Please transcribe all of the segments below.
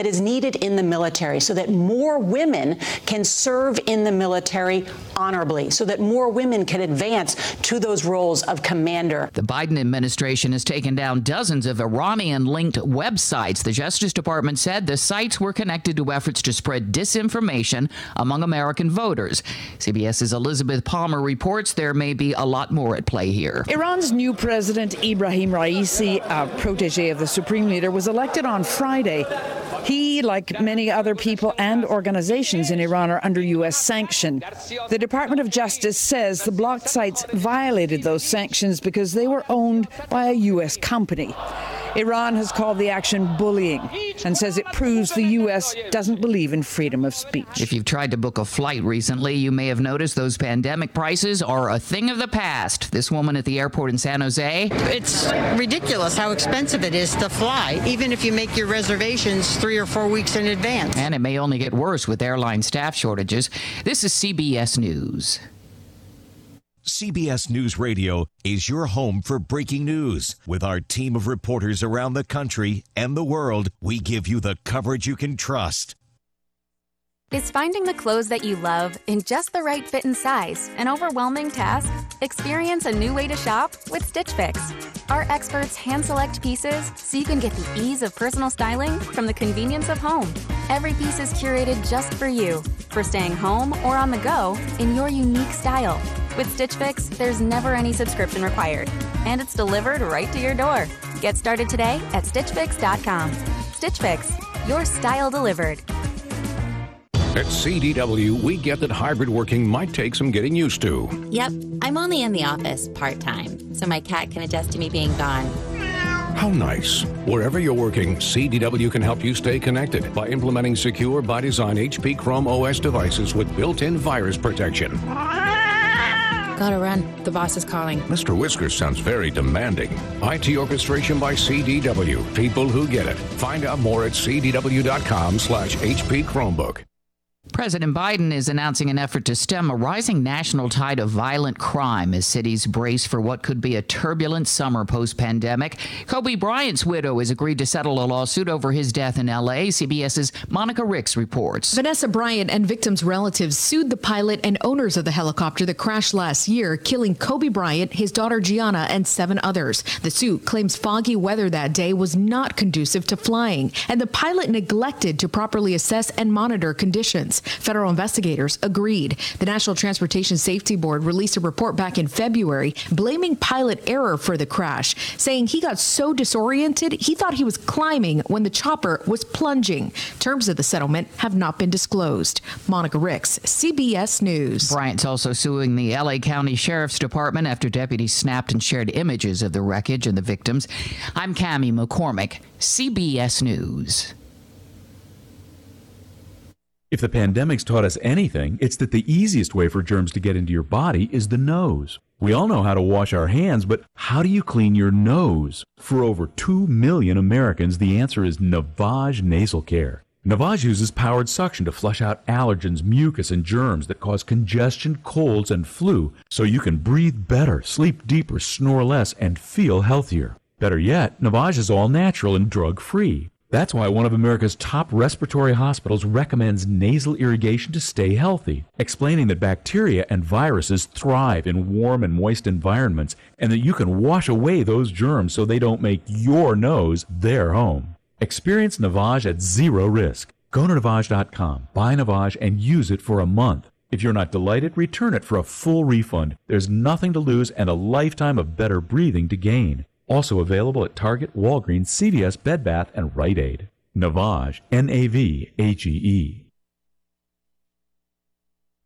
that is needed in the military so that more women can serve in the military honorably, so that more women can advance to those roles of commander. The Biden administration has taken down dozens of Iranian linked websites. The Justice Department said the sites were connected to efforts to spread disinformation among American voters. CBS's Elizabeth Palmer reports there may be a lot more at play here. Iran's new president, Ibrahim Raisi, a protege of the supreme leader, was elected on Friday. He, like many other people and organizations in Iran, are under U.S. sanction. The Department of Justice says the blocked sites violated those sanctions because they were owned by a U.S. company. Iran has called the action bullying and says it proves the U.S. doesn't believe in freedom of speech. If you've tried to book a flight recently, you may have noticed those pandemic prices are a thing of the past. This woman at the airport in San Jose. It's ridiculous how expensive it is to fly, even if you make your reservations three or four weeks in advance. And it may only get worse with airline staff shortages. This is CBS News. CBS News Radio is your home for breaking news. With our team of reporters around the country and the world, we give you the coverage you can trust. Is finding the clothes that you love in just the right fit and size an overwhelming task? Experience a new way to shop with Stitch Fix. Our experts hand select pieces so you can get the ease of personal styling from the convenience of home. Every piece is curated just for you, for staying home or on the go in your unique style. With Stitch Fix, there's never any subscription required, and it's delivered right to your door. Get started today at StitchFix.com. Stitch Fix, your style delivered. At CDW, we get that hybrid working might take some getting used to. Yep, I'm only in the office part time, so my cat can adjust to me being gone. How nice. Wherever you're working, CDW can help you stay connected by implementing secure by design HP Chrome OS devices with built in virus protection. Gotta run. The boss is calling. Mr. Whiskers sounds very demanding. IT orchestration by CDW. People who get it. Find out more at cdw.com slash HP Chromebook. President Biden is announcing an effort to stem a rising national tide of violent crime as cities brace for what could be a turbulent summer post pandemic. Kobe Bryant's widow has agreed to settle a lawsuit over his death in LA. CBS's Monica Ricks reports. Vanessa Bryant and victims' relatives sued the pilot and owners of the helicopter that crashed last year, killing Kobe Bryant, his daughter Gianna, and seven others. The suit claims foggy weather that day was not conducive to flying, and the pilot neglected to properly assess and monitor conditions. Federal investigators agreed. The National Transportation Safety Board released a report back in February blaming pilot error for the crash, saying he got so disoriented he thought he was climbing when the chopper was plunging. Terms of the settlement have not been disclosed. Monica Ricks, CBS News. Bryant's also suing the LA County Sheriff's Department after deputies snapped and shared images of the wreckage and the victims. I'm Cami McCormick, CBS News. If the pandemic's taught us anything, it's that the easiest way for germs to get into your body is the nose. We all know how to wash our hands, but how do you clean your nose? For over 2 million Americans, the answer is Navage Nasal Care. Navage uses powered suction to flush out allergens, mucus, and germs that cause congestion, colds, and flu, so you can breathe better, sleep deeper, snore less, and feel healthier. Better yet, Navage is all natural and drug free. That's why one of America's top respiratory hospitals recommends nasal irrigation to stay healthy, explaining that bacteria and viruses thrive in warm and moist environments and that you can wash away those germs so they don't make your nose their home. Experience Navage at zero risk. Go to Navage.com, buy Navage, and use it for a month. If you're not delighted, return it for a full refund. There's nothing to lose and a lifetime of better breathing to gain. Also available at Target, Walgreens, CVS, Bed Bath, and Rite Aid. Navage, N-A-V-A-G-E.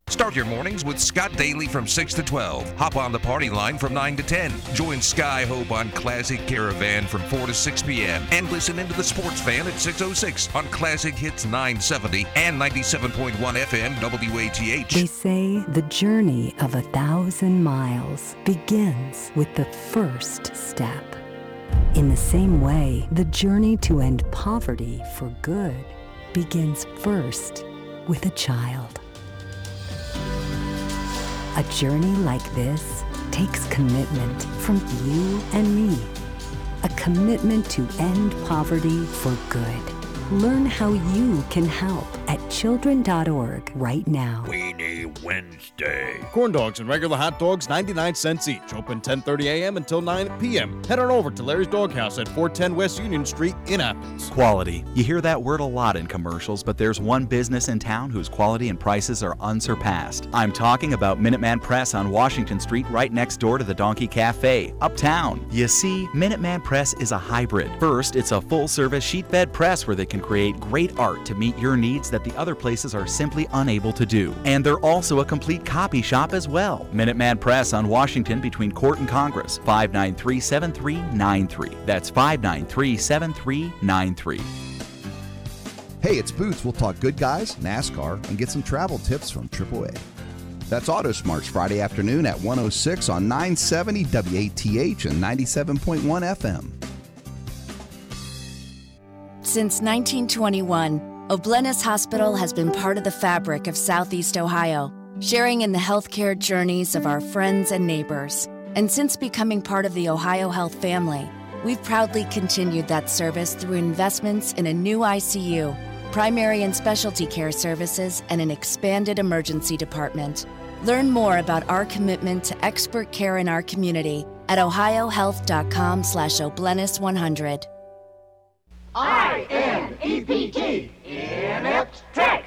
Start your mornings with Scott Daly from 6 to 12. Hop on the party line from 9 to 10. Join Sky Hope on Classic Caravan from 4 to 6 p.m. And listen into the Sports Fan at 6.06 on Classic Hits 970 and 97.1 FM WATH. They say the journey of a thousand miles begins with the first step. In the same way, the journey to end poverty for good begins first with a child. A journey like this takes commitment from you and me. A commitment to end poverty for good. Learn how you can help at children.org right now. Weenie Wednesday. Corn dogs and regular hot dogs, 99 cents each. Open 10:30 a.m. until 9 p.m. Head on over to Larry's Doghouse at 410 West Union Street in Athens. Quality. You hear that word a lot in commercials, but there's one business in town whose quality and prices are unsurpassed. I'm talking about Minuteman Press on Washington Street, right next door to the Donkey Cafe, uptown. You see, Minuteman Press is a hybrid. First, it's a full-service sheetfed press where they can create great art to meet your needs that the other places are simply unable to do. And they're also a complete copy shop as well. Minuteman Press on Washington between Court and Congress, 593 7393. That's 593 7393. Hey, it's Boots. We'll talk good guys, NASCAR, and get some travel tips from AAA. That's Auto Smarts Friday afternoon at 106 on 970 WATH and 97.1 FM. Since 1921, O'Bleness Hospital has been part of the fabric of Southeast Ohio, sharing in the healthcare journeys of our friends and neighbors. And since becoming part of the Ohio Health family, we've proudly continued that service through investments in a new ICU, primary and specialty care services, and an expanded emergency department. Learn more about our commitment to expert care in our community at ohiohealth.com slash obleness100. I-N-E-P-T, Inept Tech.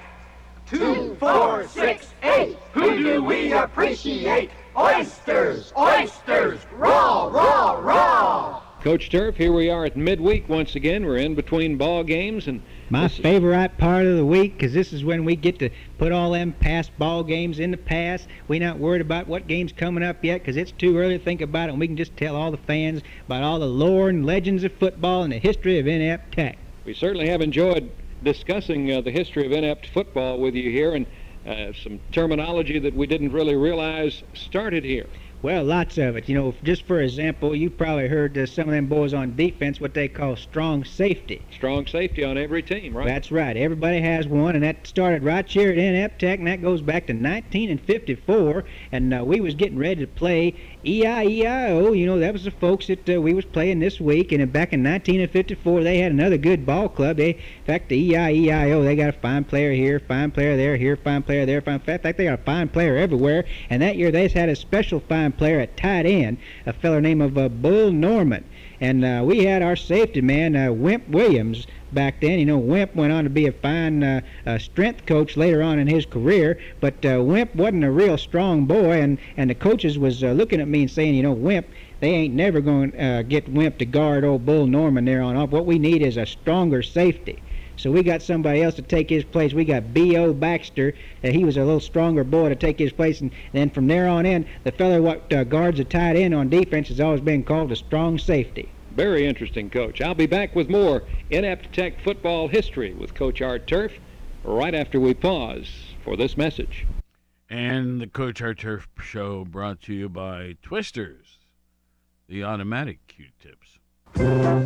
Two, four, six, eight. Who do we appreciate? Oysters, oysters, raw, raw, raw. Coach Turf, here we are at midweek once again. We're in between ball games and my favorite part of the week because this is when we get to put all them past ball games in the past. We're not worried about what game's coming up yet because it's too early to think about it. And we can just tell all the fans about all the lore and legends of football and the history of inept tech. We certainly have enjoyed discussing uh, the history of inept football with you here and uh, some terminology that we didn't really realize started here. Well, lots of it. You know, just for example, you probably heard uh, some of them boys on defense what they call strong safety. Strong safety on every team, right? That's right. Everybody has one, and that started right here at Inept Tech, and that goes back to 1954. And uh, we was getting ready to play E-I-E-I-O. You know, that was the folks that uh, we was playing this week. And back in 1954, they had another good ball club. They, in fact, the E-I-E-I-O, they got a fine player here, fine player there, here, fine player there, fine. In fact, they got a fine player everywhere. And that year, they had a special fine player at tight end, a feller named of uh, Bull Norman. And uh, we had our safety man, uh, Wimp Williams, back then. You know, Wimp went on to be a fine uh, uh, strength coach later on in his career, but uh, Wimp wasn't a real strong boy, and, and the coaches was uh, looking at me and saying, you know, Wimp, they ain't never going to uh, get Wimp to guard old Bull Norman there on off. What we need is a stronger safety. So we got somebody else to take his place. We got B.O. Baxter. Uh, he was a little stronger boy to take his place. And then from there on in, the fellow what uh, guards a tight end on defense has always been called a strong safety. Very interesting, Coach. I'll be back with more Inept Tech football history with Coach Art Turf right after we pause for this message. And the Coach Art Turf show brought to you by Twisters, the automatic Q-tips.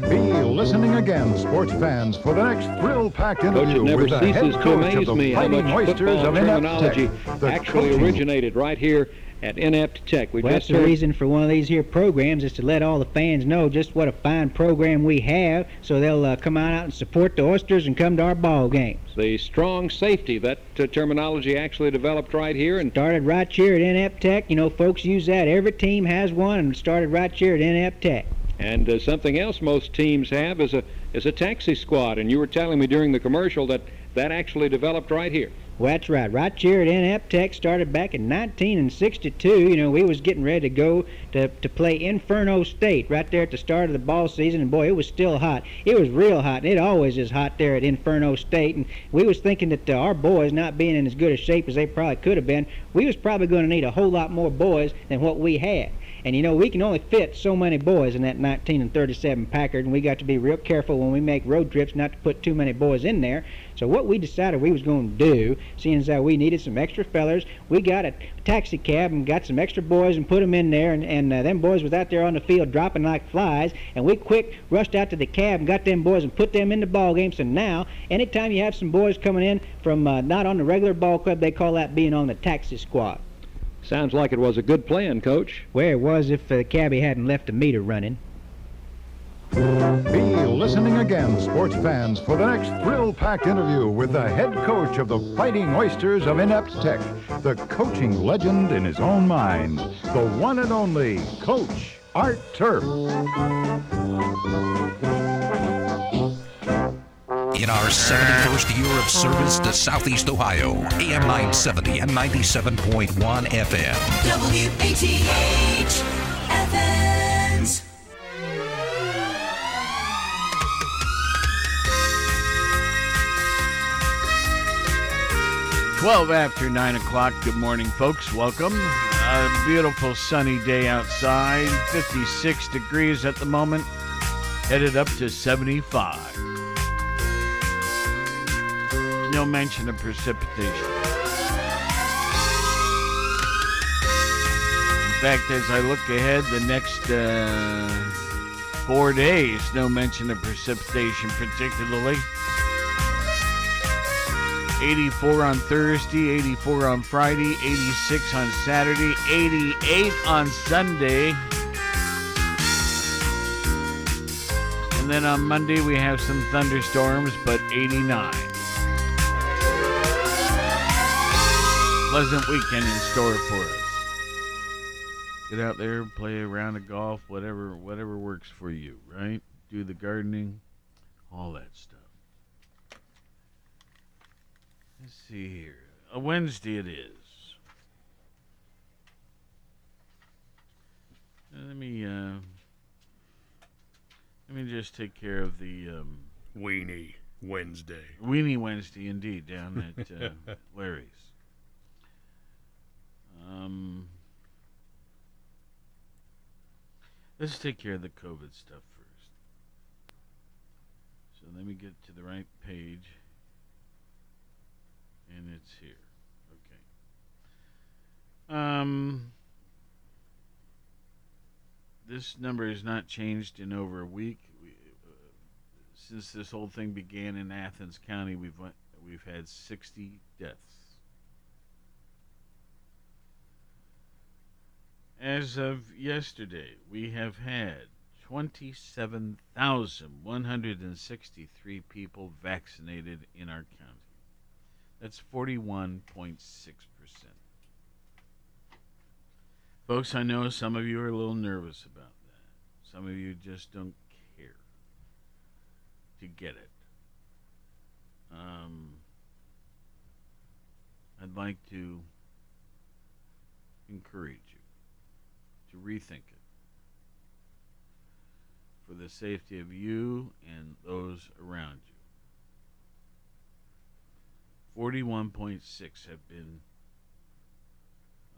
Be listening again, sports fans, for the next thrill-packed interview Coach, it never with the ceases head to coach of amaze the me how much Oysters football of terminology actually originated right here at Inept Tech. We Well, just that's the reason for one of these here programs is to let all the fans know just what a fine program we have, so they'll uh, come on out and support the Oysters and come to our ball games. the strong safety. That uh, terminology actually developed right here and started right here at Inept Tech. You know, folks use that. Every team has one, and started right here at Inept Tech. And uh, something else most teams have is a is a taxi squad. And you were telling me during the commercial that that actually developed right here. Well, that's right. Right here at Inept Tech started back in 1962. You know, we was getting ready to go to, to play Inferno State right there at the start of the ball season. And boy, it was still hot. It was real hot. And it always is hot there at Inferno State. And we was thinking that uh, our boys not being in as good a shape as they probably could have been, we was probably going to need a whole lot more boys than what we had. And you know, we can only fit so many boys in that 19 and 37 Packard, and we got to be real careful when we make road trips not to put too many boys in there. So what we decided we was going to do, seeing as that we needed some extra fellers, we got a taxi cab and got some extra boys and put them in there, and, and uh, them boys was out there on the field dropping like flies, and we quick rushed out to the cab and got them boys and put them in the ball game. So now, anytime you have some boys coming in from uh, not on the regular ball club, they call that being on the taxi squad. Sounds like it was a good plan, Coach. Well, it was if uh, the cabbie hadn't left the meter running. Be listening again, sports fans, for the next thrill packed interview with the head coach of the Fighting Oysters of Inept Tech, the coaching legend in his own mind, the one and only Coach Art Turf. In our 71st year of service to Southeast Ohio, AM 970 and 97.1 FM. WATH Athens. Twelve after nine o'clock. Good morning, folks. Welcome. A beautiful sunny day outside. 56 degrees at the moment. Headed up to 75. No mention of precipitation. In fact, as I look ahead, the next uh, four days, no mention of precipitation, particularly. 84 on Thursday, 84 on Friday, 86 on Saturday, 88 on Sunday. And then on Monday we have some thunderstorms, but 89. Pleasant weekend in store for us. Get out there, play a round of golf, whatever whatever works for you, right? Do the gardening, all that stuff. Let's see here. A Wednesday it is. Let me uh, let me just take care of the um, Weenie Wednesday. Weenie Wednesday, indeed, down at uh, Larry's. Um, let's take care of the COVID stuff first. So let me get to the right page. And it's here. Okay. Um, this number has not changed in over a week. We, uh, since this whole thing began in Athens County, we've we've had 60 deaths. As of yesterday, we have had 27,163 people vaccinated in our county. That's 41.6%. Folks, I know some of you are a little nervous about that. Some of you just don't care to get it. Um, I'd like to encourage to rethink it for the safety of you and those around you. 41.6 have been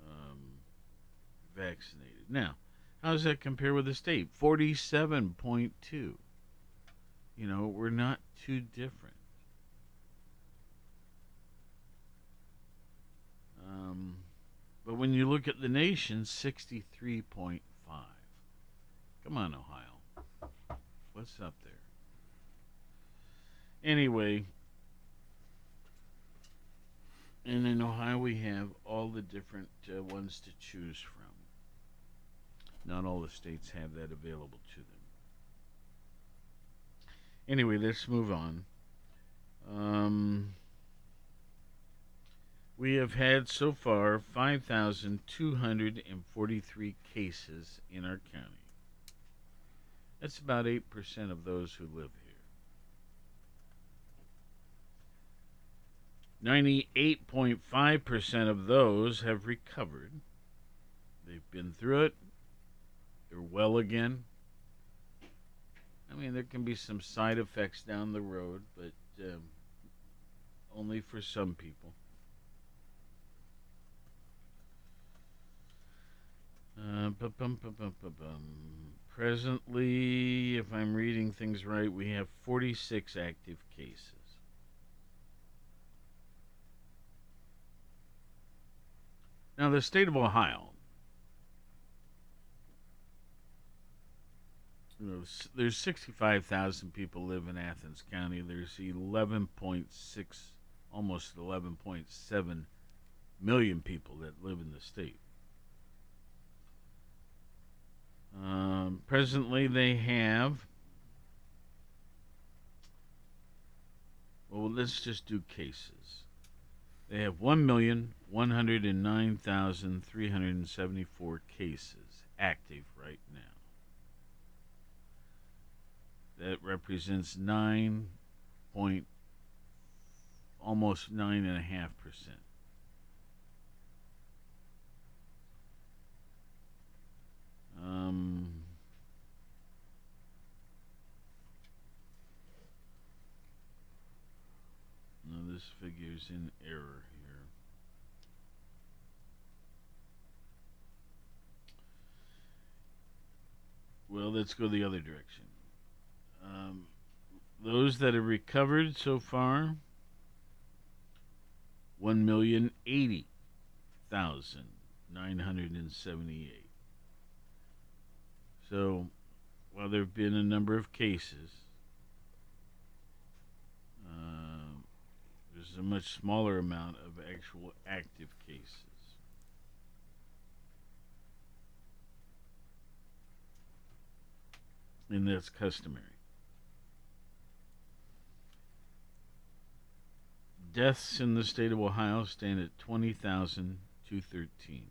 um, vaccinated. Now, how does that compare with the state? 47.2. You know, we're not too different. Um, but when you look at the nation, 63.5. Come on, Ohio. What's up there? Anyway, and in Ohio, we have all the different uh, ones to choose from. Not all the states have that available to them. Anyway, let's move on. Um, we have had so far 5,243 cases in our county. That's about 8% of those who live here. 98.5% of those have recovered. They've been through it. They're well again. I mean, there can be some side effects down the road, but um, only for some people. Uh. Presently, if I'm reading things right, we have 46 active cases. Now, the state of Ohio, there's 65,000 people live in Athens County. There's 11.6, almost 11.7 million people that live in the state. Presently, they have. Well, let's just do cases. They have 1,109,374 cases active right now. That represents 9 point, almost 9.5%. Um, this figure's in error here. Well, let's go the other direction. Um, those that have recovered so far, one million eighty thousand nine hundred and seventy-eight. So, while there have been a number of cases, uh, there's a much smaller amount of actual active cases. And that's customary. Deaths in the state of Ohio stand at 20,213.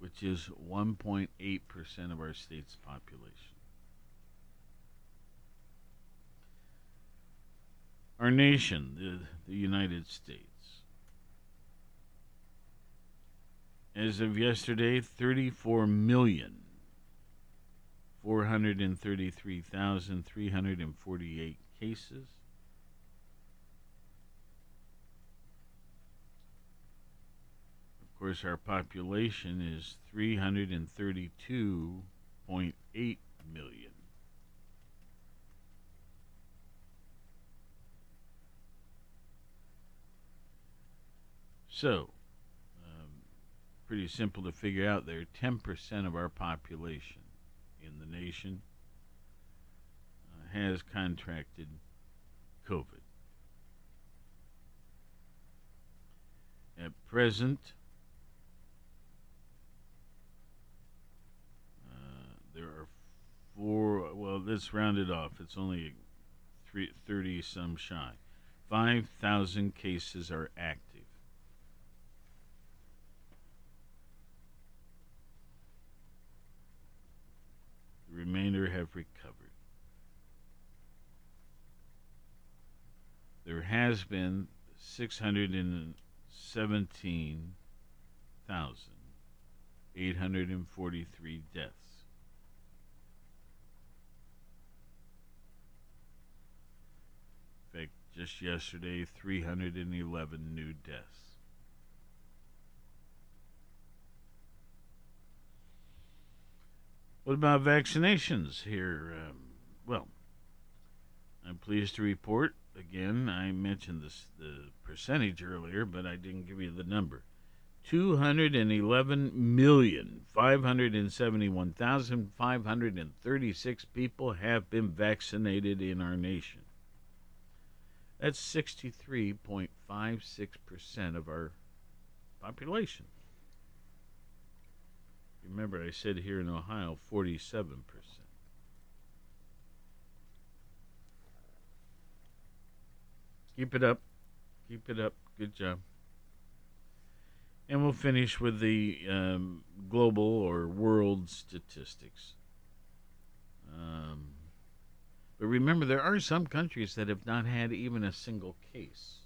which is 1.8% of our state's population. Our nation, the, the United States, as of yesterday, 34 million. 433,348 cases. Of course, our population is 332.8 million. So, um, pretty simple to figure out there 10% of our population in the nation uh, has contracted COVID. At present, uh, there are four, well, let's round it off. It's only three, 30 some shy. 5,000 cases are active. The remainder have recovered. There has been 617,843 deaths. In fact, just yesterday, 311 new deaths. What about vaccinations here? Um, well, I'm pleased to report again. I mentioned this the percentage earlier, but I didn't give you the number. 211,571,536 people have been vaccinated in our nation. That's 63.56% of our population. Remember, I said here in Ohio, 47%. Keep it up. Keep it up. Good job. And we'll finish with the um, global or world statistics. Um, but remember, there are some countries that have not had even a single case.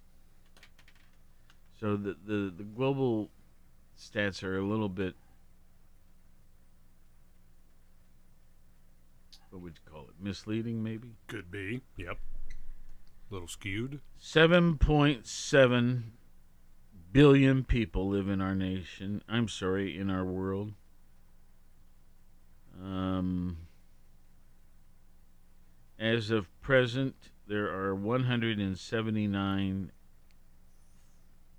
So the, the, the global stats are a little bit what would you call it? Misleading, maybe? Could be. Yep. A little skewed. 7.7 billion people live in our nation. I'm sorry, in our world. Um, as of present, there are 179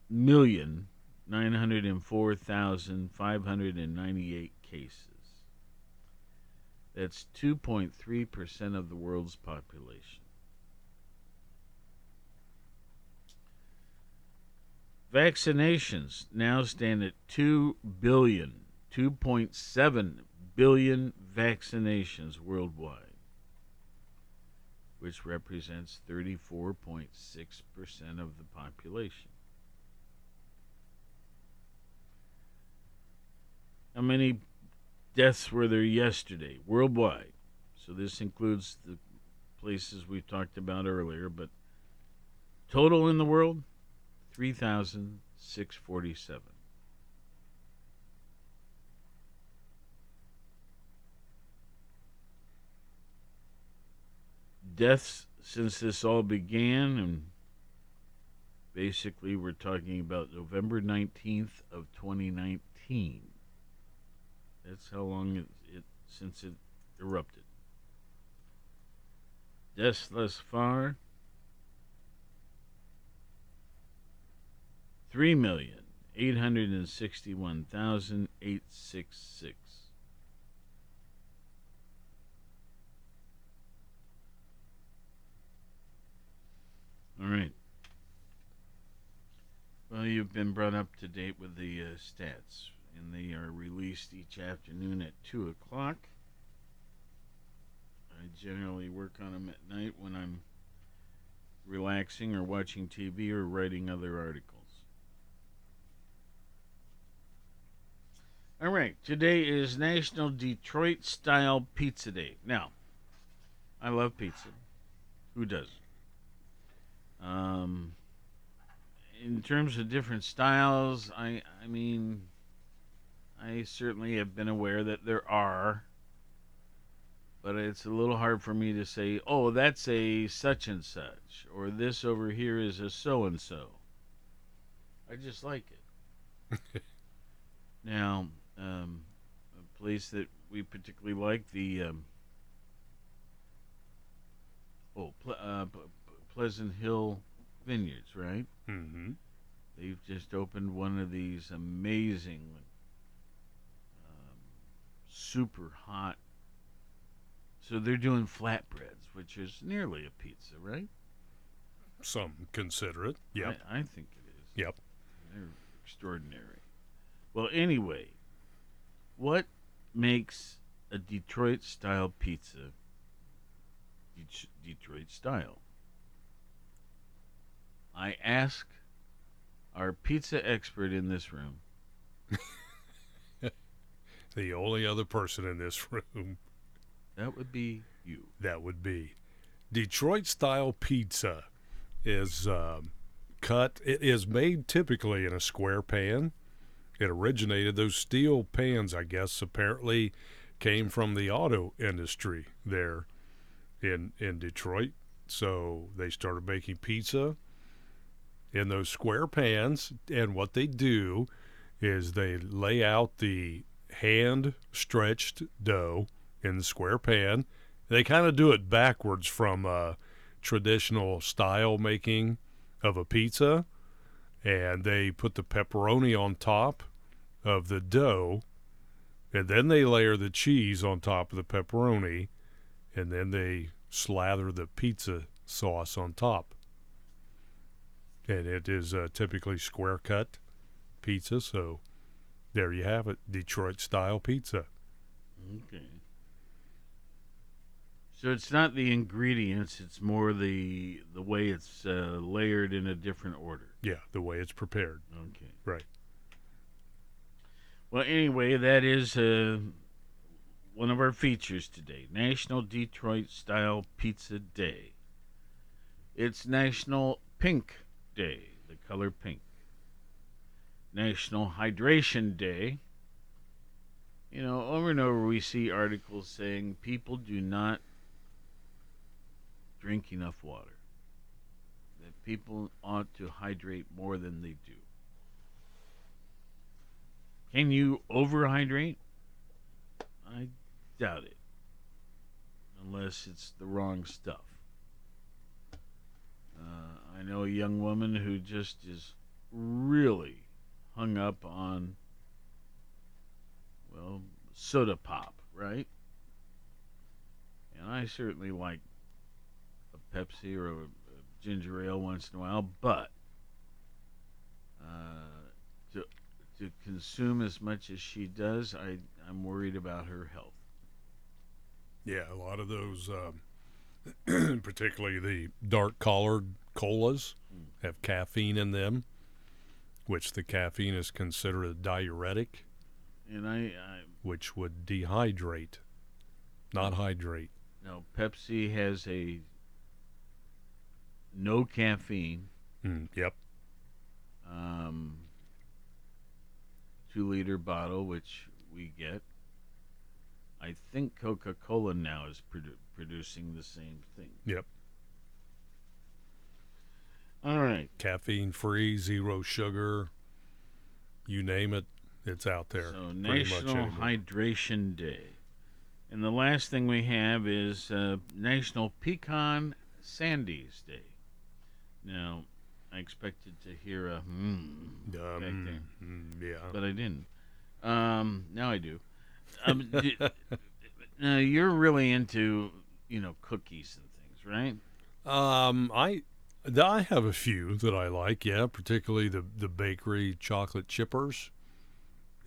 million 904,598 cases. That's 2.3% of the world's population. Vaccinations now stand at 2 billion, 2.7 billion vaccinations worldwide, which represents 34.6% of the population. How many deaths were there yesterday worldwide? So this includes the places we talked about earlier, but total in the world 3,647. Deaths since this all began, and basically we're talking about November 19th of 2019. That's how long it, it since it erupted. Deaths thus far three million eight hundred and sixty one thousand eight six six. All right. Well, you've been brought up to date with the uh, stats, and they are released each afternoon at 2 o'clock. I generally work on them at night when I'm relaxing or watching TV or writing other articles. All right, today is National Detroit Style Pizza Day. Now, I love pizza. Who doesn't? Um, in terms of different styles, I I mean, I certainly have been aware that there are, but it's a little hard for me to say, oh, that's a such and such, or this over here is a so and so. I just like it. now, um, a place that we particularly like the um, oh, ple- uh, P- Pleasant Hill Vineyards, right? Mm-hmm. They've just opened one of these amazing, super hot. So they're doing flatbreads, which is nearly a pizza, right? Some consider it. Yep. I, I think it is. Yep. They're extraordinary. Well, anyway, what makes a Detroit style pizza Det- Detroit style? I ask our pizza expert in this room. The only other person in this room. That would be you. That would be. Detroit style pizza is um, cut, it is made typically in a square pan. It originated, those steel pans, I guess, apparently came from the auto industry there in, in Detroit. So they started making pizza in those square pans. And what they do is they lay out the hand stretched dough in the square pan. They kind of do it backwards from uh, traditional style making of a pizza. And they put the pepperoni on top of the dough. And then they layer the cheese on top of the pepperoni. And then they slather the pizza sauce on top. And it is uh, typically square cut pizza. So there you have it Detroit style pizza. Okay. So it's not the ingredients; it's more the the way it's uh, layered in a different order. Yeah, the way it's prepared. Okay. Right. Well, anyway, that is uh, one of our features today National Detroit Style Pizza Day. It's National Pink Day, the color pink. National Hydration Day. You know, over and over we see articles saying people do not drink enough water, that people ought to hydrate more than they do. Can you overhydrate? I doubt it. Unless it's the wrong stuff. Uh, I know a young woman who just is really hung up on, well, soda pop, right? And I certainly like a Pepsi or a, a ginger ale once in a while, but uh, to to consume as much as she does, I I'm worried about her health. Yeah, a lot of those, um, particularly the dark colored colas, have caffeine in them, which the caffeine is considered a diuretic, And I, I which would dehydrate, not hydrate. No, Pepsi has a no caffeine. Mm, yep. Um, two liter bottle, which we get. I think Coca Cola now is produ- producing the same thing. Yep. All right. Caffeine free, zero sugar, you name it, it's out there. So National. Hydration Day. And the last thing we have is uh, National Pecan Sandies Day. Now, I expected to hear a hmm back there, mm, yeah. but I didn't. Um, now I do. Um, d- now you're really into you know cookies and things, right? Um, I I have a few that I like. Yeah, particularly the the bakery chocolate chippers,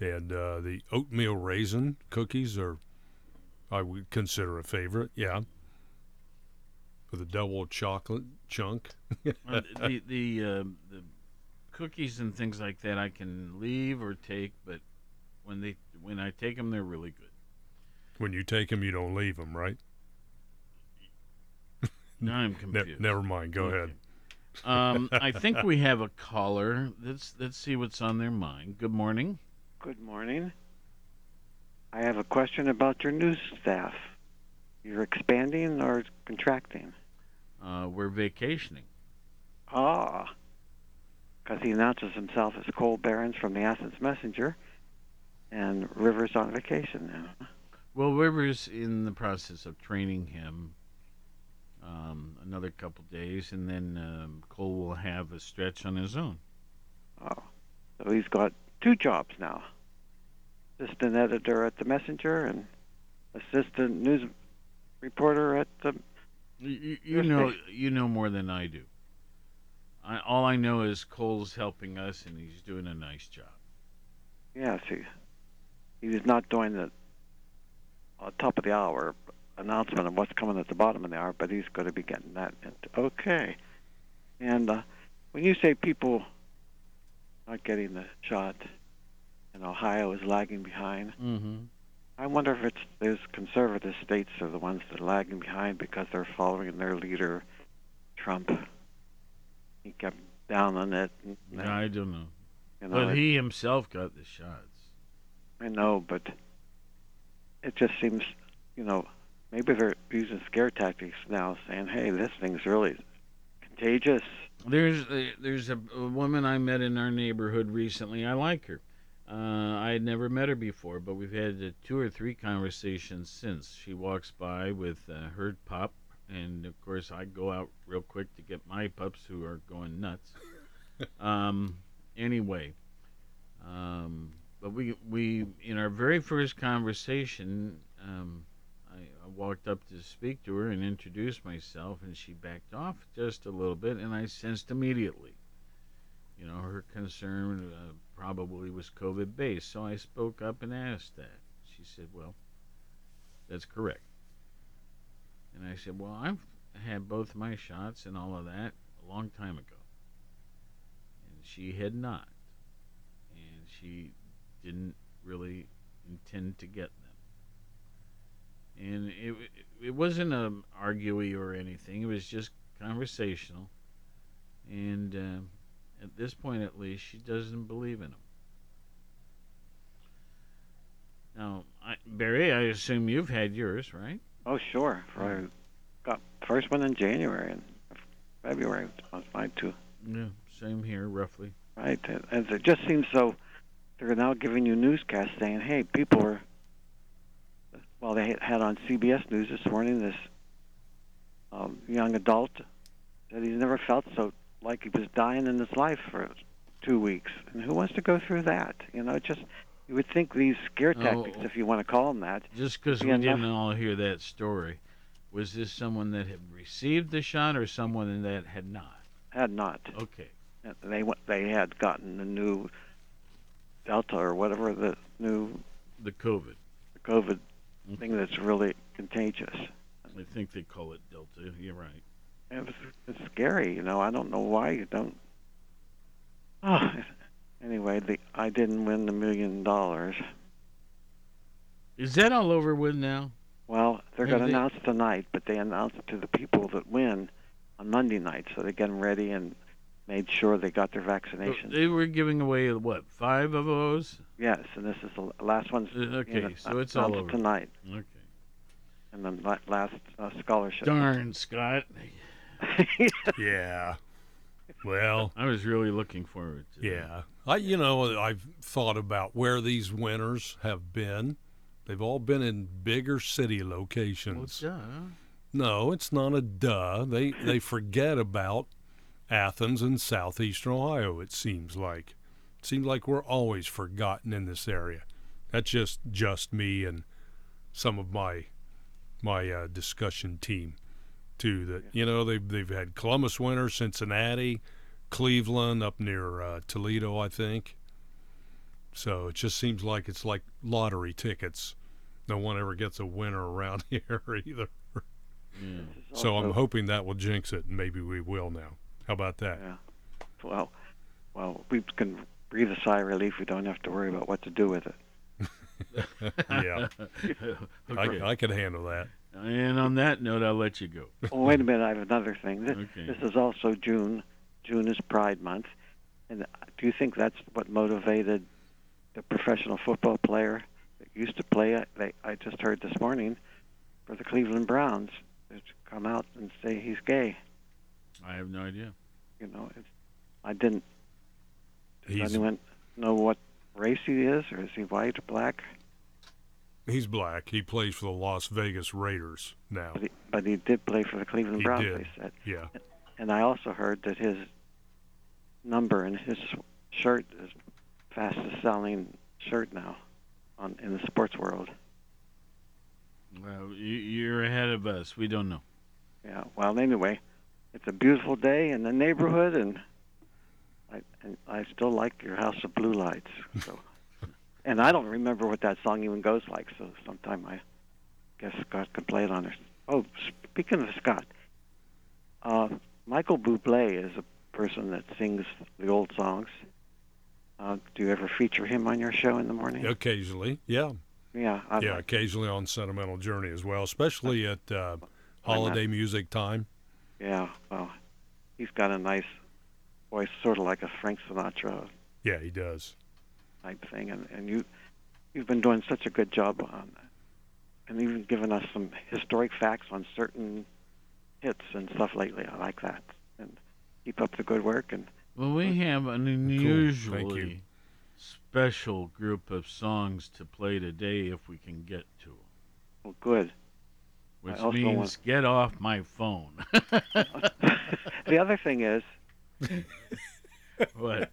and uh, the oatmeal raisin cookies are I would consider a favorite. Yeah, with a double chocolate chunk. Uh, the the uh, the cookies and things like that I can leave or take, but when they when I take them, they're really good. when you take them, you don't leave them, right? Now I'm Ne- confused. never mind. Go ahead. Um, I think we have a caller. Let's let's see what's on their mind. Good morning. Good morning. I have a question about your news staff. You're expanding or contracting? Uh, we're vacationing. Ah, because he announces himself as Cole Behrens from the Athens Messenger, and Rivers on vacation now. Well, Rivers in the process of training him. Um, another couple days, and then um, Cole will have a stretch on his own. Oh, so he's got two jobs now: assistant editor at the Messenger and assistant news reporter at the. You, you know, station. you know more than I do. I, all I know is Cole's helping us, and he's doing a nice job. Yes, he he was not doing the uh, top of the hour announcement of what's coming at the bottom of the hour, but he's going to be getting that. Into, okay. And uh, when you say people not getting the shot, and Ohio is lagging behind, Mm-hmm. I wonder if it's those conservative states are the ones that are lagging behind because they're following their leader, Trump. He kept down on it. And, I don't know. You know, but it- he himself got the shots. I know, but it just seems, you know, maybe they're using scare tactics now, saying, "Hey, this thing's really contagious." There's a, there's a, a woman I met in our neighborhood recently. I like her. Uh, I had never met her before, but we've had uh, two or three conversations since. She walks by with uh, her pup, and of course I go out real quick to get my pups who are going nuts. um, anyway, um, but we we in our very first conversation, um, I, I walked up to speak to her and introduce myself, and she backed off just a little bit, and I sensed immediately, you know, her concern uh, probably was COVID based. So I spoke up and asked that. She said, "Well, that's correct." And I said, "Well, I've had both my shots and all of that a long time ago." And she had not, and she didn't really intend to get. And it it wasn't a arguey or anything. It was just conversational. And uh, at this point, at least, she doesn't believe in them. Now, I, Barry, I assume you've had yours, right? Oh, sure. I got first one in January and February was mine too. Yeah, same here, roughly. Right, and- and it just seems so. They're now giving you newscasts saying, "Hey, people are." Well, they had on CBS News this morning this um, young adult that he's never felt so like he was dying in his life for two weeks, and who wants to go through that? You know, just you would think these scare tactics, Oh. if you want to call them that, Just because we enough- didn't all hear that story, was this someone that had received the shot or someone that had not? had not. Okay. They went, they had gotten the new Delta or whatever the new The COVID. COVID thing that's really contagious. I think they call it Delta. You're right. It was, it's scary, you know. I don't know why you don't. Oh, anyway, the I didn't win the million dollars. Is that all over with now? Well, they're going to they- announce tonight, but they announced it to the people that win on Monday night, so they get them ready and made sure they got their vaccination. They were giving away what five of those? Yes, and this is the last one's Uh, okay, you know, so it's all over. tonight. Okay. And then la- last uh, scholarship. Darn, Scott. yeah. Well, I was really looking forward to. Yeah. I you know, I've thought about where these winners have been. They've all been in bigger city locations. Well, duh. No, it's not a duh. They they forget about Athens and southeastern Ohio, it seems like. Seems like we're always forgotten in this area. That's just just me and some of my my uh, discussion team too that you know they've they've had Columbus winners, Cincinnati, Cleveland up near uh, Toledo, I think. So it just seems like it's like lottery tickets. No one ever gets a winner around here either. So I'm hoping that will jinx it, and maybe we will now. How about that? Yeah. Well, well, we can breathe a sigh of relief. We don't have to worry about what to do with it. yeah. Okay. I, I could handle that. And on that note, I'll let you go. Oh, wait a minute. I have another thing. This, Okay. this is also June. June is Pride Month. And do you think that's what motivated the professional football player that used to play? uh, They, I just heard this morning for the Cleveland Browns to come out and say he's gay. I have no idea. You know, it's, I didn't. Does He's- anyone know what race he is, or is he white or black? He's black. He plays for the Las Vegas Raiders now. But he, but he did play for the Cleveland He Browns. did. They said. Yeah. And I also heard that his number and his shirt is fastest selling shirt now on in the sports world. Well, you're ahead of us. We don't know. Yeah. Well, anyway, it's a beautiful day in the neighborhood, and I and I still like your House of Blue Lights. So, and I don't remember what that song even goes like. So sometime I guess Scott can play it on there. Oh, speaking of Scott, uh, Michael Bublé is a person that sings the old songs. Uh, do you ever feature him on your show in the morning? Occasionally, yeah. Yeah. I'd yeah, like- occasionally on Sentimental Journey as well, especially at uh, holiday music time. Yeah. Well, he's got a nice voice, sort of like a Frank Sinatra Yeah, he does. type thing, and and you you've been doing such a good job on that, and even giving us some historic facts on certain hits and stuff lately. I like that, and keep up the good work. And Well, we have an you. unusually special group of songs to play today if we can get to them. well, good. Which means want- get off my phone. the other thing is, what?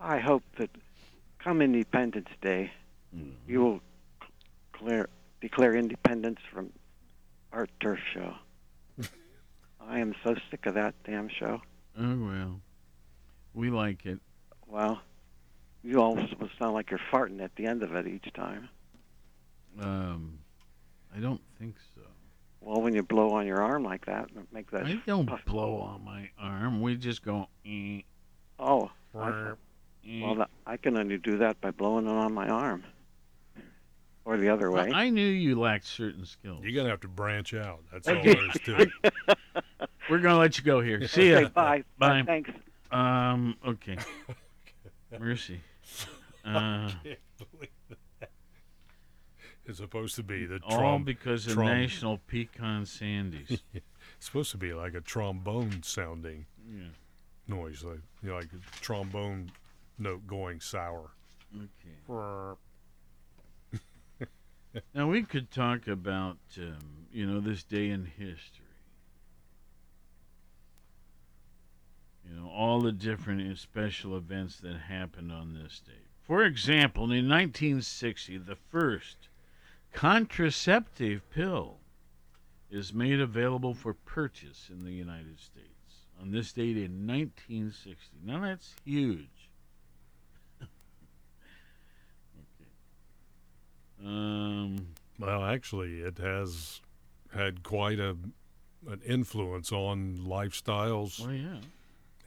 I hope that come Independence Day, Mm-hmm. you will clear, declare independence from our turf show. I am so sick of that damn show. Oh well, we like it. Well, you always sound like you're farting at the end of it each time. Um, I don't think so. Well, when you blow on your arm like that, make that. I don't blow on my arm. We just go. Eh. Oh, I, well, I can only do that by blowing it on my arm, or the other way. Well, I knew you lacked certain skills. You're gonna have to branch out. That's all there is to it. We're gonna let you go here. See ya. Okay, bye. Bye. Thanks. Um. Okay. Mercy. Uh, Can't believe that. It's supposed to be the all trom- because of trom- National Pecan Sandies. it's supposed to be like a trombone sounding Yeah. noise, like you know, like a trombone note going sour. Okay. Now we could talk about um, you know this day in history. You know all the different special events that happened on this day. For example, in 1960, the first contraceptive pill is made available for purchase in the United States on this date in 1960. Now that's huge. Um, Well, actually, it has had quite a an influence on lifestyles. Well, yeah.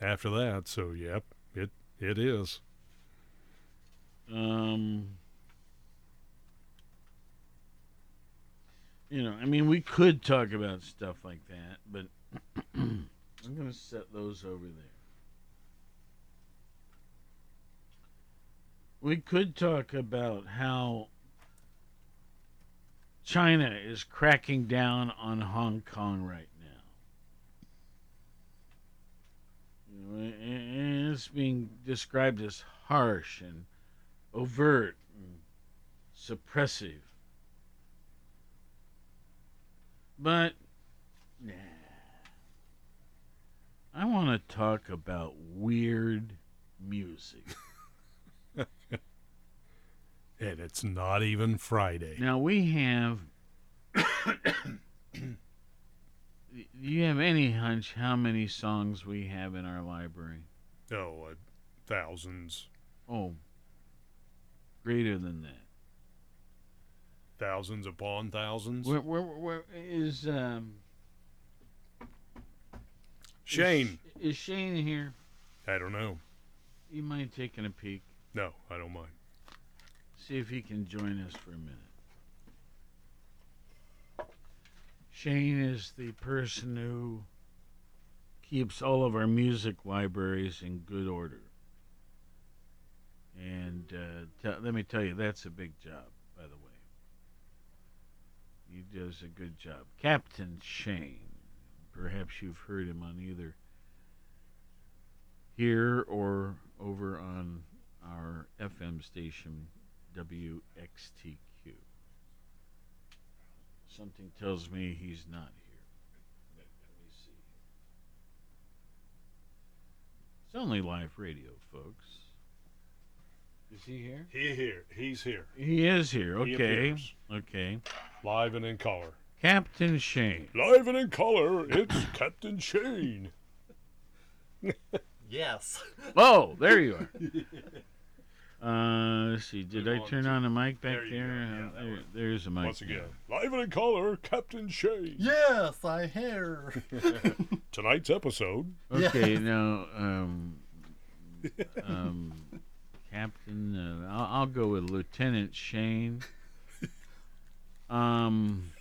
After that, so yep, it it is. Um, you know, I mean, we could talk about stuff like that, but I'm going to set those over there. We could talk about how China is cracking down on Hong Kong right now. You know, and it's being described as harsh and overt and suppressive. But, nah. I want to talk about weird music. And it's not even Friday. Now we have. Do you have any hunch how many songs we have in our library? Oh, uh, thousands, Oh, greater than that. Thousands upon thousands. Where, where, where is um? Shane. Is, is Shane here? I don't know. You mind taking a peek? No, I don't mind. See if he can join us for a minute. Shane is the person who keeps all of our music libraries in good order. And uh, t- let me tell you, that's a big job, by the way. He does a good job. Captain Shane. Perhaps you've heard him on either here or over on our FM station, WXTQ. Something tells me he's not here. Let me see. It's only live radio, folks. Is he here? He here. He's here. He is here. He Okay. appears. Okay. Live and in color. Captain Shane. Live and in color, it's Captain Shane. Yes. Oh, there you are. Uh, let's see. Did Put I turn two. on the mic back There you there? go. Uh, Yeah, that there- there's a mic. Once again, there. live and in color, Captain Shane. Yes, I hear. Tonight's episode. Okay, now, um, um, Captain, uh, I'll, I'll go with Lieutenant Shane. Um,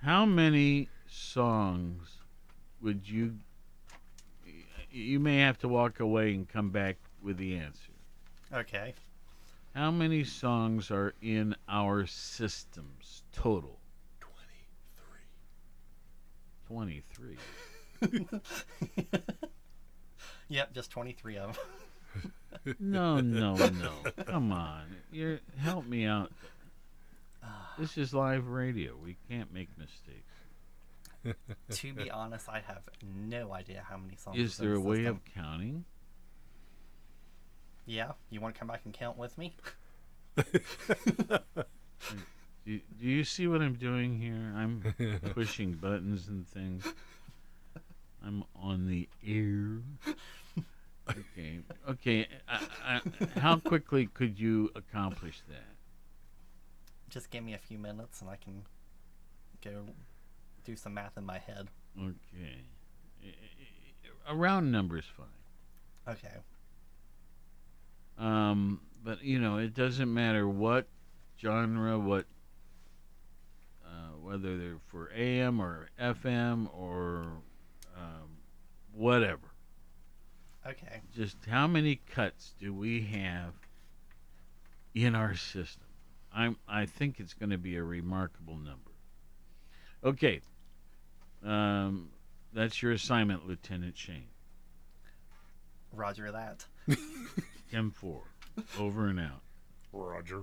how many songs would you? You may have to walk away and come back with the answer. Okay. How many songs are in our systems total? 23. 23. Yep, just 23 of them. No, no, no. Come on. You help me out. This is live radio. We can't make mistakes. to be honest, I have no idea how many songs. Is there a way system. of counting? Yeah, you want to come back and count with me? Do, do you see what I'm doing here? I'm pushing buttons and things. I'm on the air. Okay. Okay. I, I, how quickly could you accomplish that? Just give me a few minutes and I can go do some math in my head. Okay. A round number is fine. Okay. Um, but you know, it doesn't matter what genre, what uh, whether they're for AM or FM or um, whatever. Okay. Just how many cuts do we have in our system? I'm I think it's going to be a remarkable number. Okay. Um, that's your assignment, Lieutenant Shane. Roger that. M four, over and out. Roger.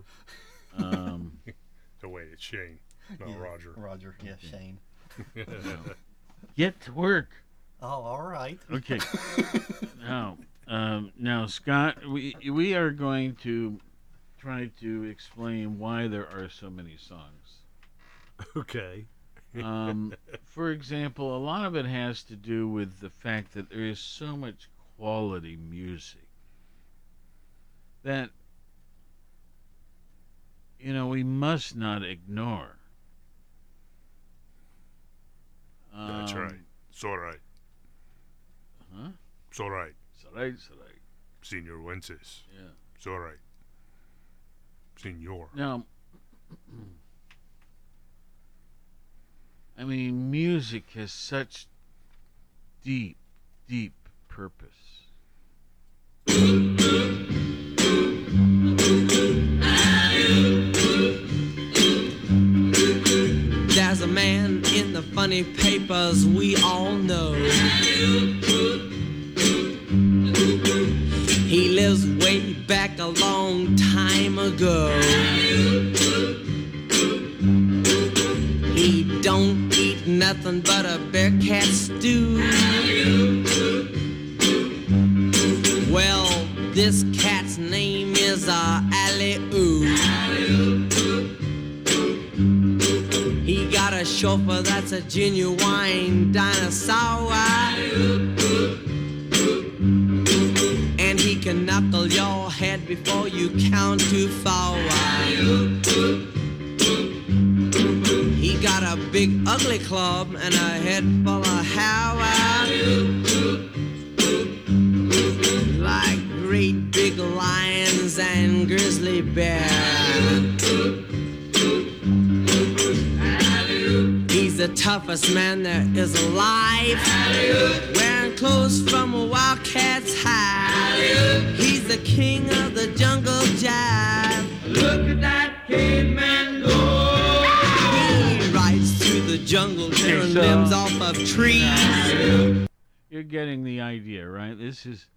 Um, the way it's Shane, not Yeah, Roger. Roger, yes, Shane. Get to work. Oh, all right. Okay. now, um, now, Scott, we we are going to try to explain why there are so many songs. Okay. Um, for example, a lot of it has to do with the fact that there is so much quality music that you know, we must not ignore. That's Um, right. It's all right. Huh? It's all right. It's all right. It's all right. Senor Wences. Yeah. It's all right. Senor. Now, I mean, music has such deep, deep purpose. In the funny papers we all know. He lives way back a long time ago. He don't eat nothing but a bear cat stew. Well, this cat's name is uh, Ali He chauffeur that's a genuine dinosaur. And he can knuckle your head before you count to four. He got a big ugly club and a head full of hair. Like great big lions and grizzly bears. The toughest man there is alive. Wearing clothes from a wildcat's hide. He's the king of the jungle jive. Look at that caveman go. He rides through the jungle, tearing limbs off of trees. You're getting the idea, right? This is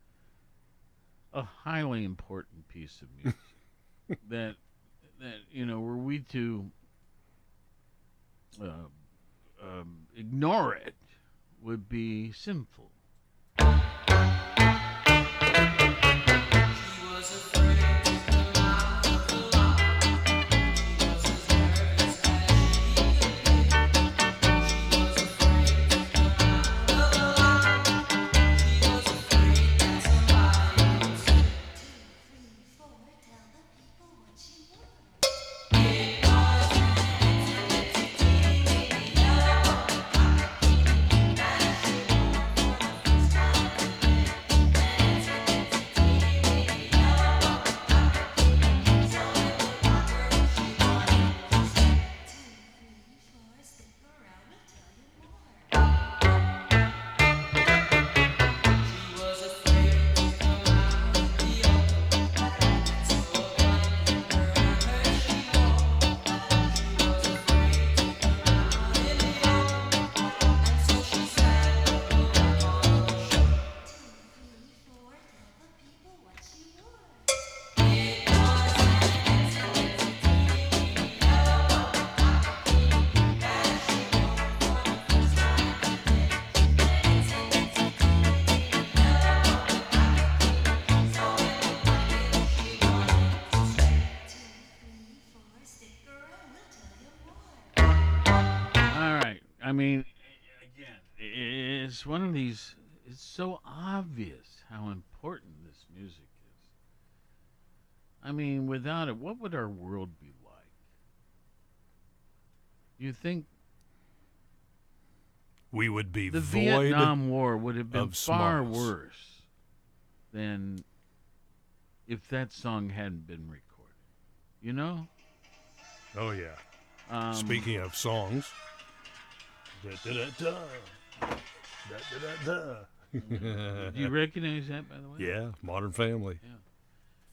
a highly important piece of music that that you know were we to uh, um, ignore it would be sinful. It's one of these. It's so obvious how important this music is. I mean, without it, what would our world be like? You think We would be the void Vietnam War would have been of far smiles. worse than if that song hadn't been recorded. You know? Oh yeah. Um, Speaking of songs. Da, da, da, da. Da, da, da, da. Do you recognize that, by the way? Yeah, Modern Family. Yeah.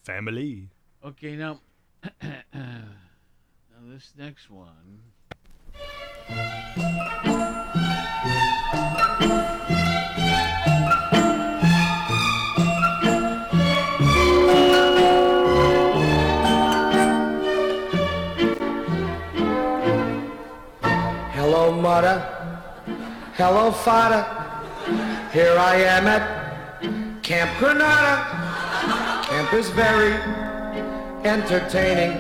Family. Okay, now, now this next one. Hello, mother. Hello, father. Here I am at Camp Granada. Camp is very entertaining.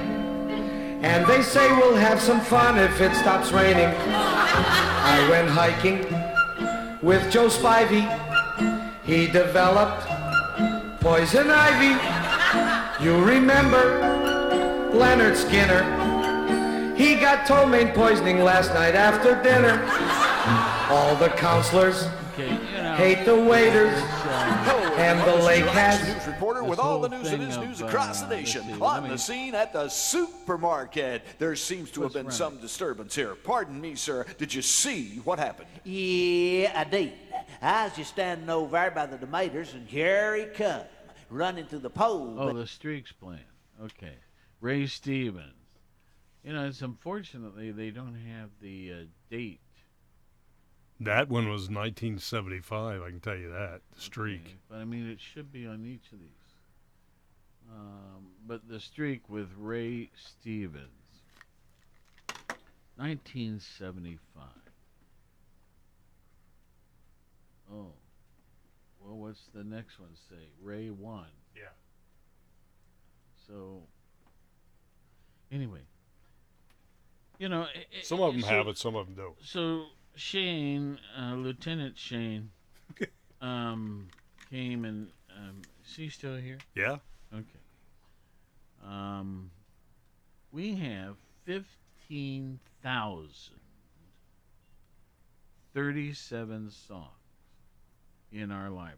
And they say we'll have some fun if it stops raining. I went hiking with Joe Spivey. He developed poison ivy. You remember Leonard Skinner. He got ptomaine poisoning last night after dinner. All the counselors hate the waiters and the lake has. News reporter with all the news that is news across the nation. On the scene at the supermarket. There seems to have been some disturbance here. Pardon me, sir. Did you see what happened? Yeah, I did. I was just standing over there by the tomatoes, and here he come, running through the pole. Oh, the streaks plan. Okay. Ray Stevens. You know, it's unfortunately they don't have the uh, date. That one was 1975. I can tell you that. The streak. Okay, But I mean, it should be on each of these. Um, but the streak with Ray Stevens, 1975. Oh, well, what's the next one say? Ray won. Yeah. So, anyway, you know, i- i- Some of them so- have it, some of them don't. So Shane, uh, Lieutenant Shane, um, came and um, is he still here? Yeah. Okay. Um, we have fifteen thousand thirty-seven songs in our library,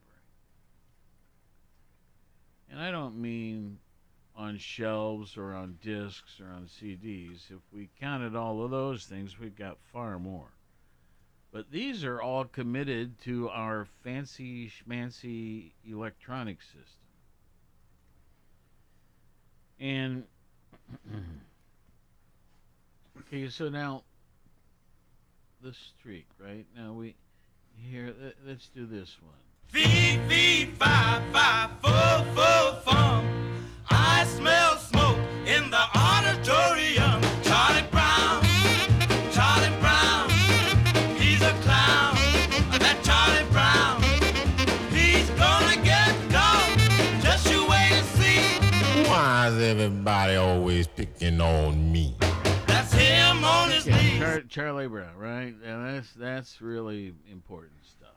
and I don't mean on shelves or on discs or on CDs. If we counted all of those things, we've got far more. But these are all committed to our fancy schmancy electronic system. And okay, so now the streak, right? Now we here. Let, let's do this one. I smell everybody always picking on me? That's him on his Yeah, knees. Char- Charlie Brown, right? And that's that's really important stuff.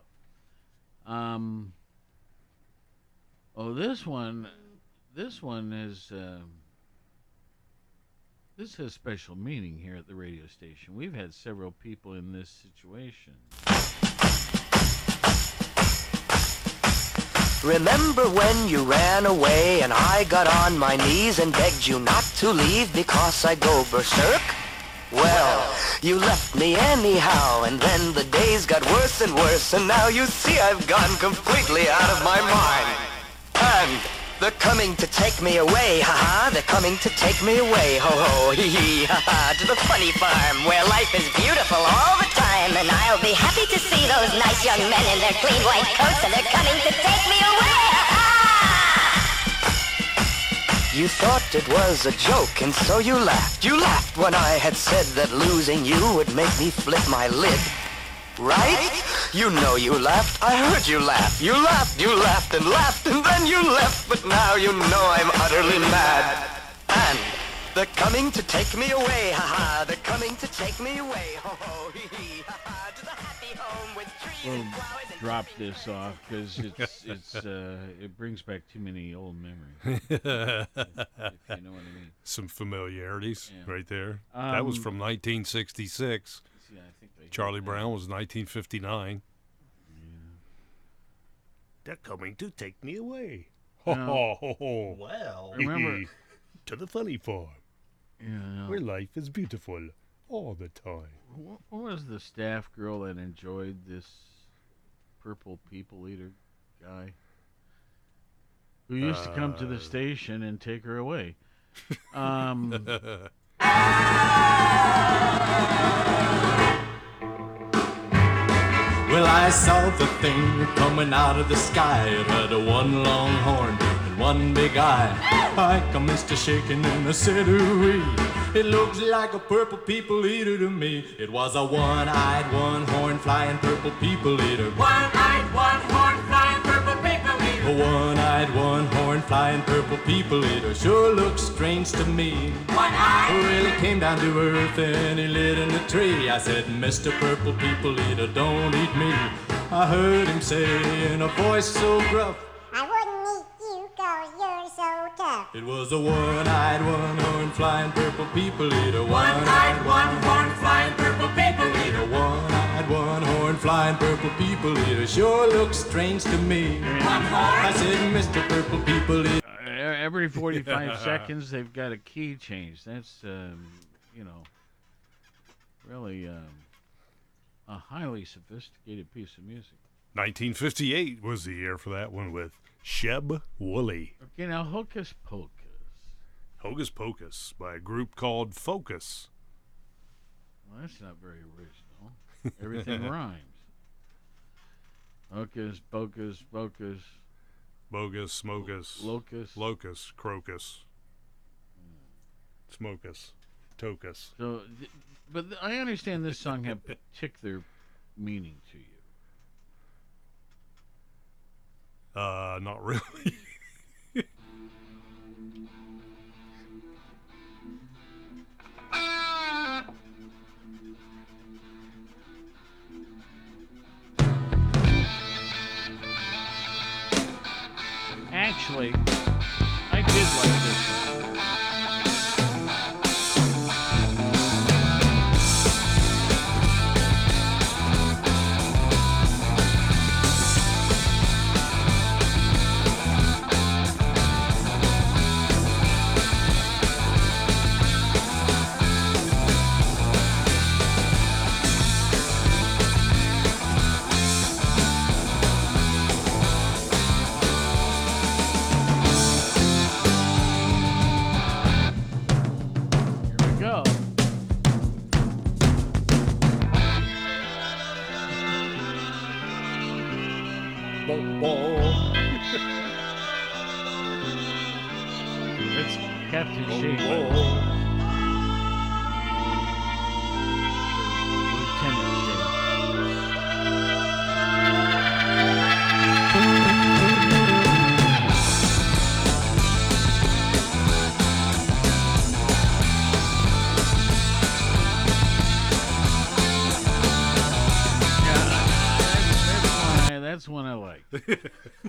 Um. Oh, this one, this one is. Um, this has special meaning here at the radio station. We've had several people in this situation. Remember when you ran away and I got on my knees and begged you not to leave because I go berserk? Well, you left me anyhow and then the days got worse and worse and now you see I've gone completely out of my mind. And they're coming to take me away, haha, they're coming to take me away, ho ho, hee hee, haha, to the funny farm where life is beautiful all the time and I'll be happy to see those nice young men in their clean white coats and they're coming to take me away, You thought it was a joke and so you laughed. You laughed when I had said that losing you would make me flip my lid. Right? You know you laughed. I heard you laugh. You laughed, you laughed and laughed and then you left. But now you know I'm utterly mad. And they're coming to take me away, haha. They're coming to take me away, ho ho hee hee, haha. To the happy home with trees We'll and flowers and drop this off because it's it's uh, it brings back too many old memories. if, if you know what I mean. Some familiarities Yeah. right there. that was Um, from 1966. See, I think they Charlie Brown was 1959. They're coming to take me away. Ho, Now- ho, ho, ho. Well. Remember- to the funny farm, Yeah. where life is beautiful all the time. What, what was the staff girl that enjoyed this purple people eater guy? Who used to come to the Uh, station and take her away. Um, Well, I saw the thing coming out of the sky. It had a one long horn and one big eye. I come Mr. Shaking in the city. It looks like a purple people eater to me. It was a one-eyed, one-horn flying purple people eater. One-horn, purple people eater. A one-eyed, one-horn flying purple people eater sure looks strange to me. One-eyed. Oh, well, he came down to earth and he lit in a tree. I said, Mr. Purple People Eater, don't eat me. I heard him say in a voice so gruff, I wouldn't eat you cause you're so tough. It was a one-eyed, one-horn flying purple people eater. One-eyed, one-horn flying purple people eater. One-eyed, one-horn flying purple people eater. Sure looks strange to me. I said, Mr. Purple People Eater. Every 45 seconds, they've got a key change. That's, um, you know, really um, a highly sophisticated piece of music. 1958 was the year for that one with Sheb Wooley. Okay, now Hocus Pocus. Hocus Pocus by a group called Focus. Well, that's not very original. Everything rhymes. Hocus Pocus Pocus. Bogus, Smokus, Locus. Locus, Crocus, Smokus, Tokus. So, th- but th- I understand this song had particular meaning to you. Uh, not really. Actually,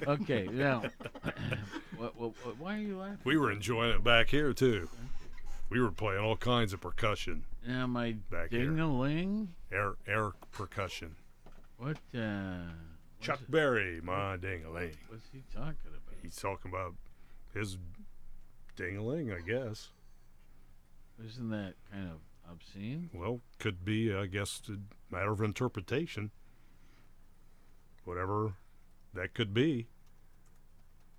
Okay, now, what, what, what, why are you laughing? We were enjoying it back here too. We were playing all kinds of percussion. Now, my back ding-a-ling. Air air percussion. What? Uh, Chuck Berry, my ding-a-ling. what's he talking about? He's talking about his ding-a-ling, I guess. Isn't that kind of obscene? Well, could be, I guess, a matter of interpretation. Whatever that could be.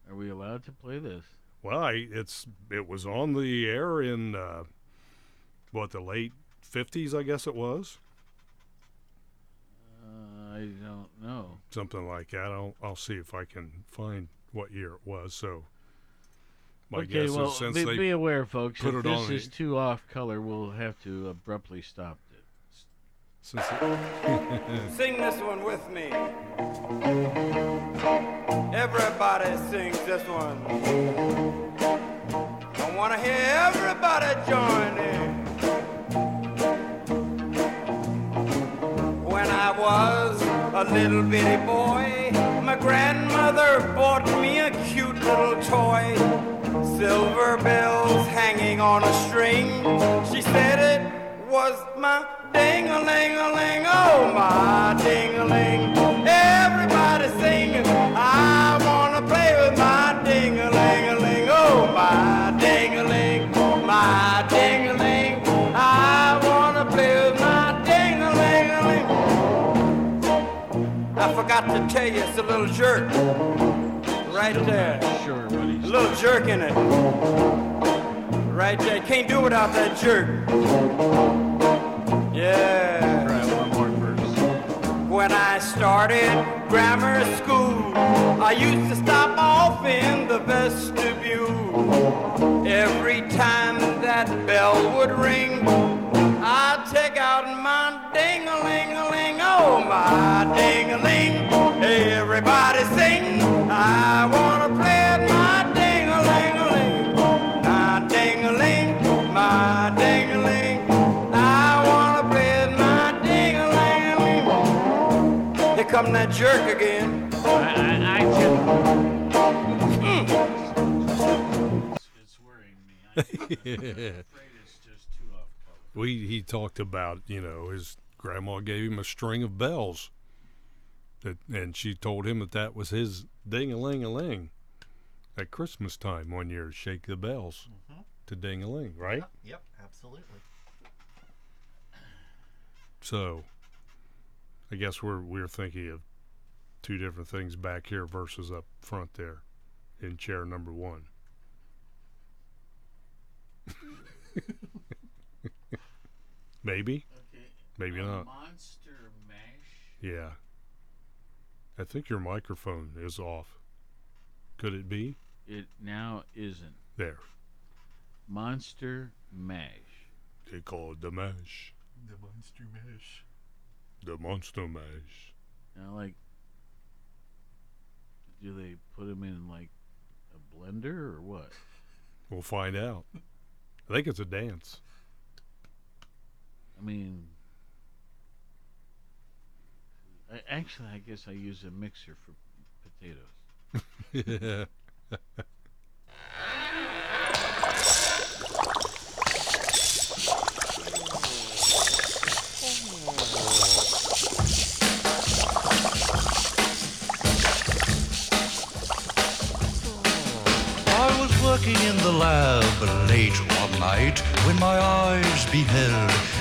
Are we allowed to play this? Well, I, it's it was on the air in uh, what the late fifties, I guess it was, Uh, I don't know. something like that. I'll I'll see if I can find what year it was. So, my okay, guess well, is since be, they be aware, folks. put if it this on is the- too off color, we'll have to abruptly stop it. since Sing this one with me. Everybody sings this one. I want to hear everybody join in. When I was a little bitty boy, my grandmother bought me a cute little toy. Silver bells hanging on a string. She said it was my ding-a-ling-a-ling, oh my ding-a-ling. Everybody sing, to tell you, it's a little jerk. Right there. Sure, buddy. A little jerk in it. Right there. Can't do without that jerk. Yeah. Try one more verse. When I started grammar school, I used to stop off in the vestibule. Every time that bell would ring, I'd take out my ding-a-ling-a-ling, oh my ding-a-ling. Everybody sing, I wanna play my ding-a-ling-a-ling, my ding-a-ling, my ding-a-ling. I wanna play my ding-a-ling-a-ling. Here come that jerk again. I, I, I can. Mm. It's, it's worrying me. I'm afraid it's just too off color. We he talked about you know his grandma gave him a string of bells, that and she told him that that was his ding a ling a ling, at Christmas time one year. Shake the bells Mhm. to ding a ling, right? Yep, yep, absolutely. So, I guess we're we're thinking of two different things back here versus up front there, in chair number one. Maybe, maybe not. Monster Mash. Yeah. I think your microphone is off. Could it be? It now isn't. There. Monster Mash. They call it the mash. The Monster Mash. The monster mash. Now, like, do they put them in like a blender or what? We'll find out. I think it's a dance. I mean, I, actually, I guess I use a mixer for potatoes. I was working in the lab late one night when my eyes beheld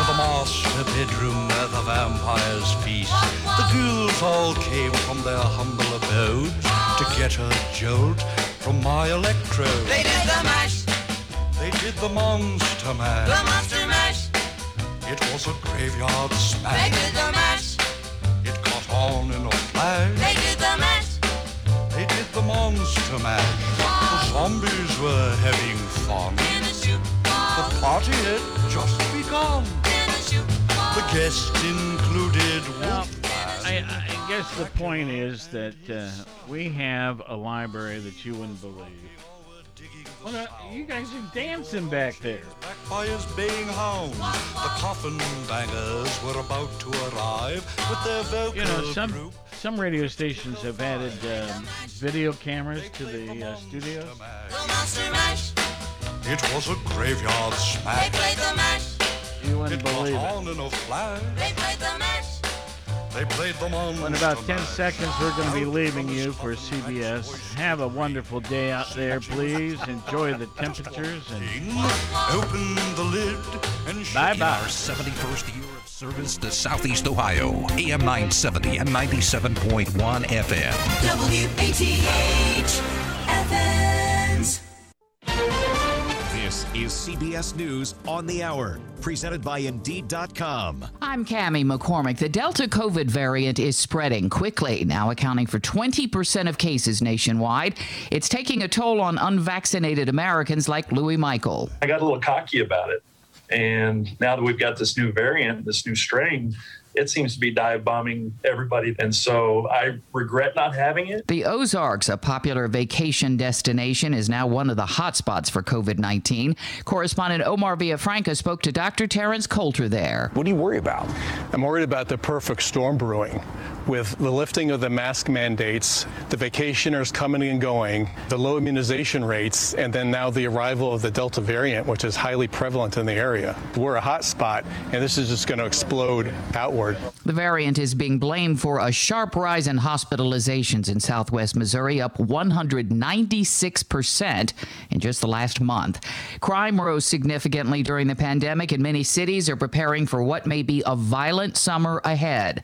to the master bedroom where the vampires feast. The ghouls all came from their humble abodes to get a jolt from my electrode. They did the mash, They did the monster mash. the monster mash. It was a graveyard smash. They did the mash, It caught on in a flash. they did the mash. They did the monster mash. The zombies were having fun. In the shoe, The party had just begun. In the shoe. The guests included Well, I, I guess the point is that uh, we have a library that you wouldn't believe. What uh, you guys are dancing back there. Back by his baying hounds, the coffin bangers were about to arrive with their vocal You know, some group. some radio stations have added um, video cameras to the uh, studios. The monster mash, It was a graveyard they smash. Played You wouldn't It believe it. in a flash. they played the mash. They played the monster In about 10 mash. seconds, we're going to be leaving you for CBS. Have a wonderful day out there, please. Enjoy the temperatures and Open the lid and bye bye. our 71st year of service to Southeast Ohio, AM 970 and 97.1 FM. WATH is CBS News on the Hour, presented by Indeed.com. I'm Cami McCormick. The Delta COVID variant is spreading quickly, now accounting for 20% of cases nationwide. It's taking a toll on unvaccinated Americans like Louis Michael. I got a little cocky about it. And now that we've got this new variant, this new strain, it seems to be dive bombing everybody. And so I regret not having it. The Ozarks, a popular vacation destination, is now one of the hotspots for COVID 19. Correspondent Omar Villafranca spoke to Dr. Terrence Coulter there. What do you worry about? I'm worried about the perfect storm brewing. With the lifting of the mask mandates, the vacationers coming and going, the low immunization rates, and then now the arrival of the Delta variant, which is highly prevalent in the area. We're a hot spot, and this is just going to explode outward. The variant is being blamed for a sharp rise in hospitalizations in southwest Missouri, up 196% in just the last month. Crime rose significantly during the pandemic, and many cities are preparing for what may be a violent summer ahead.